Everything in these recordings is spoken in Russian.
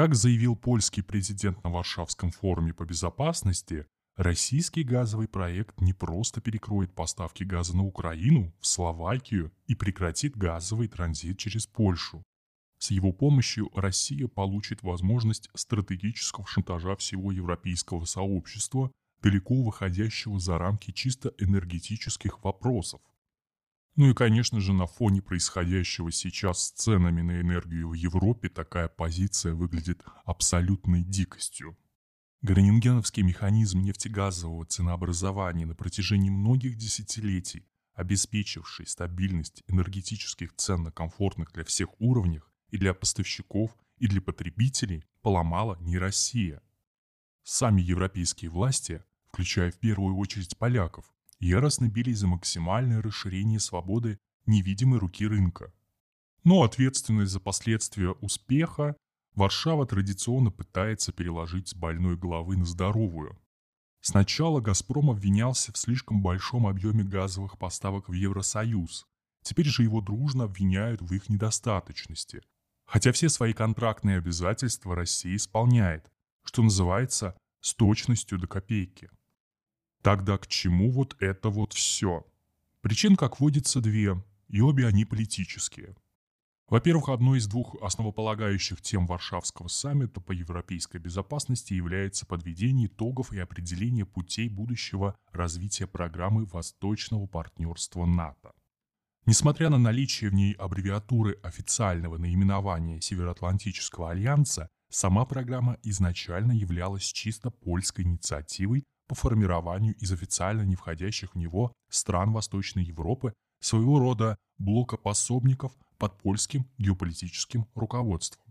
Как заявил польский президент на Варшавском форуме по безопасности, российский газовый проект не просто перекроет поставки газа на Украину, в Словакию и прекратит газовый транзит через Польшу. С его помощью Россия получит возможность стратегического шантажа всего европейского сообщества, далеко выходящего за рамки чисто энергетических вопросов. Ну и, конечно же, на фоне происходящего сейчас с ценами на энергию в Европе такая позиция выглядит абсолютной дикостью. Гронингеновский механизм нефтегазового ценообразования на протяжении многих десятилетий, обеспечивший стабильность энергетических цен на комфортных для всех уровнях и для поставщиков, и для потребителей, поломала не Россия. Сами европейские власти, включая в первую очередь поляков, яростно бились за максимальное расширение свободы невидимой руки рынка. Но ответственность за последствия успеха Варшава традиционно пытается переложить с больной головы на здоровую. Сначала «Газпром» обвинялся в слишком большом объеме газовых поставок в Евросоюз. Теперь же его дружно обвиняют в их недостаточности. Хотя все свои контрактные обязательства Россия исполняет, что называется, с точностью до копейки. Тогда к чему вот это вот все? Причин, как водится, две, и обе они политические. Во-первых, одной из двух основополагающих тем Варшавского саммита по европейской безопасности является подведение итогов и определение путей будущего развития программы Восточного партнерства НАТО. Несмотря на наличие в ней аббревиатуры официального наименования Североатлантического альянса, сама программа изначально являлась чисто польской инициативой по формированию из официально не входящих в него стран Восточной Европы своего рода блока пособников под польским геополитическим руководством.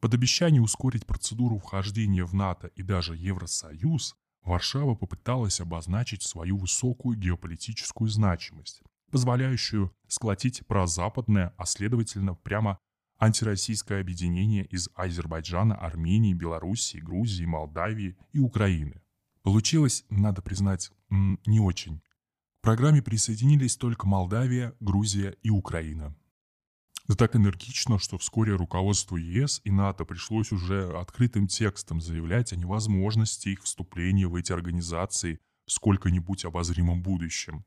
Под обещание ускорить процедуру вхождения в НАТО и даже Евросоюз, Варшава попыталась обозначить свою высокую геополитическую значимость, позволяющую сколотить прозападное, а следовательно прямо антироссийское объединение из Азербайджана, Армении, Белоруссии, Грузии, Молдавии и Украины. Получилось, надо признать, не очень. К программе присоединились только Молдавия, Грузия и Украина. Да так энергично, что вскоре руководству ЕС и НАТО пришлось уже открытым текстом заявлять о невозможности их вступления в эти организации в сколько-нибудь обозримом будущем.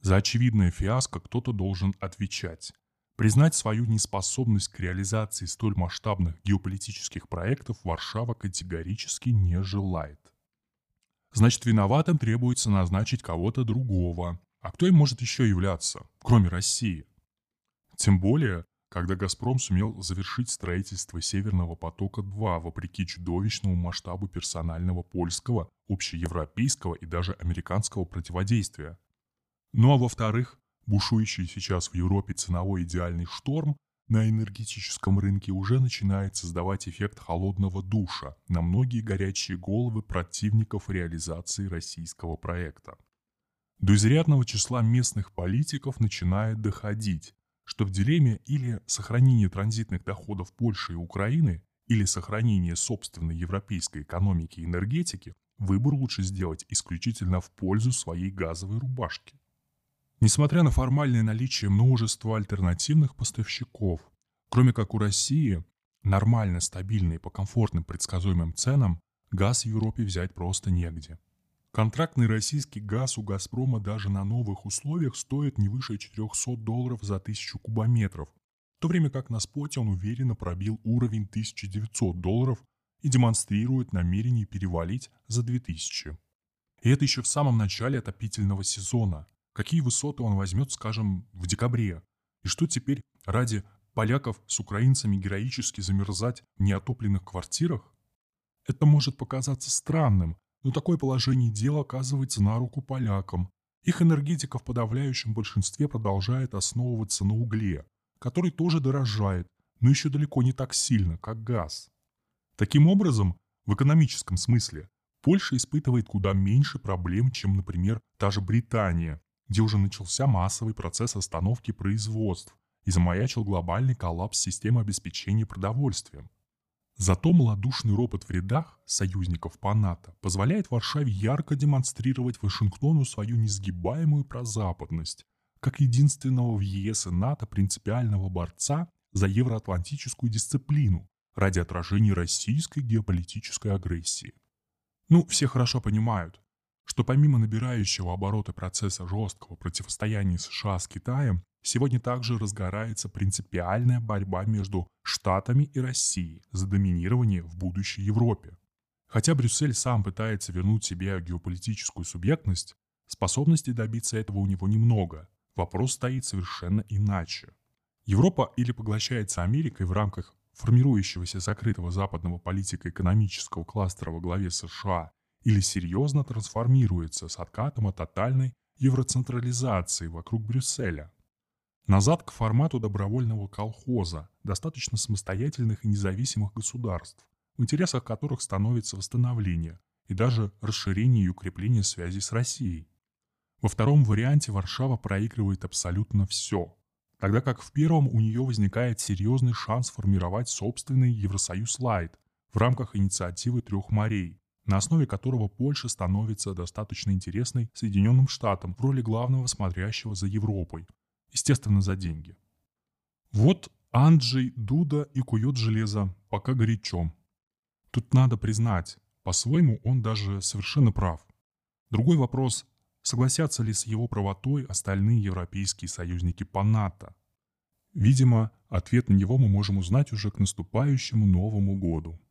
За очевидное фиаско кто-то должен отвечать. Признать свою неспособность к реализации столь масштабных геополитических проектов Варшава категорически не желает. Значит, виноватым требуется назначить кого-то другого. А кто им может еще являться, кроме России? Тем более, когда «Газпром» сумел завершить строительство «Северного потока-2» вопреки чудовищному масштабу персонального польского, общеевропейского и даже американского противодействия. Ну а во-вторых, бушующий сейчас в Европе ценовой идеальный шторм на энергетическом рынке уже начинает создавать эффект холодного душа на многие горячие головы противников реализации российского проекта. До изрядного числа местных политиков начинает доходить, что в дилемме или сохранение транзитных доходов Польши и Украины, или сохранение собственной европейской экономики и энергетики, выбор лучше сделать исключительно в пользу своей газовой рубашки. Несмотря на формальное наличие множества альтернативных поставщиков, кроме как у России, нормально, стабильный по комфортным предсказуемым ценам, газ в Европе взять просто негде. Контрактный российский газ у «Газпрома» даже на новых условиях стоит не выше 400 долларов за тысячу кубометров, в то время как на споте он уверенно пробил уровень 1900 долларов и демонстрирует намерение перевалить за 2000. И это еще в самом начале отопительного сезона, какие высоты он возьмет, скажем, в декабре. И что теперь ради поляков с украинцами героически замерзать в неотопленных квартирах? Это может показаться странным, но такое положение дел оказывается на руку полякам. Их энергетика в подавляющем большинстве продолжает основываться на угле, который тоже дорожает, но еще далеко не так сильно, как газ. Таким образом, в экономическом смысле, Польша испытывает куда меньше проблем, чем, например, та же Британия, где уже начался массовый процесс остановки производств и замаячил глобальный коллапс системы обеспечения продовольствием. Зато малодушный ропот в рядах союзников по НАТО позволяет Варшаве ярко демонстрировать Вашингтону свою несгибаемую прозападность, как единственного в ЕС и НАТО принципиального борца за евроатлантическую дисциплину, ради отражения российской геополитической агрессии. Ну, все хорошо понимают, что помимо набирающего обороты процесса жесткого противостояния США с Китаем, сегодня также разгорается принципиальная борьба между Штатами и Россией за доминирование в будущей Европе. Хотя Брюссель сам пытается вернуть себе геополитическую субъектность, способностей добиться этого у него немного. Вопрос стоит совершенно иначе. Европа или поглощается Америкой в рамках формирующегося закрытого западного политико-экономического кластера во главе США или серьезно трансформируется с откатом от тотальной евроцентрализации вокруг Брюсселя. Назад к формату добровольного колхоза, достаточно самостоятельных и независимых государств, в интересах которых становится восстановление и даже расширение и укрепление связей с Россией. Во втором варианте Варшава проигрывает абсолютно все, тогда как в первом у нее возникает серьезный шанс формировать собственный Евросоюз Лайт в рамках инициативы трех морей, на основе которого Польша становится достаточно интересной Соединенным Штатам в роли главного смотрящего за Европой, естественно, за деньги. Вот Анджей Дуда и кует железо, пока горячо. Тут надо признать, по-своему он даже совершенно прав. Другой вопрос, согласятся ли с его правотой остальные европейские союзники по НАТО. Видимо, ответ на него мы можем узнать уже к наступающему Новому году.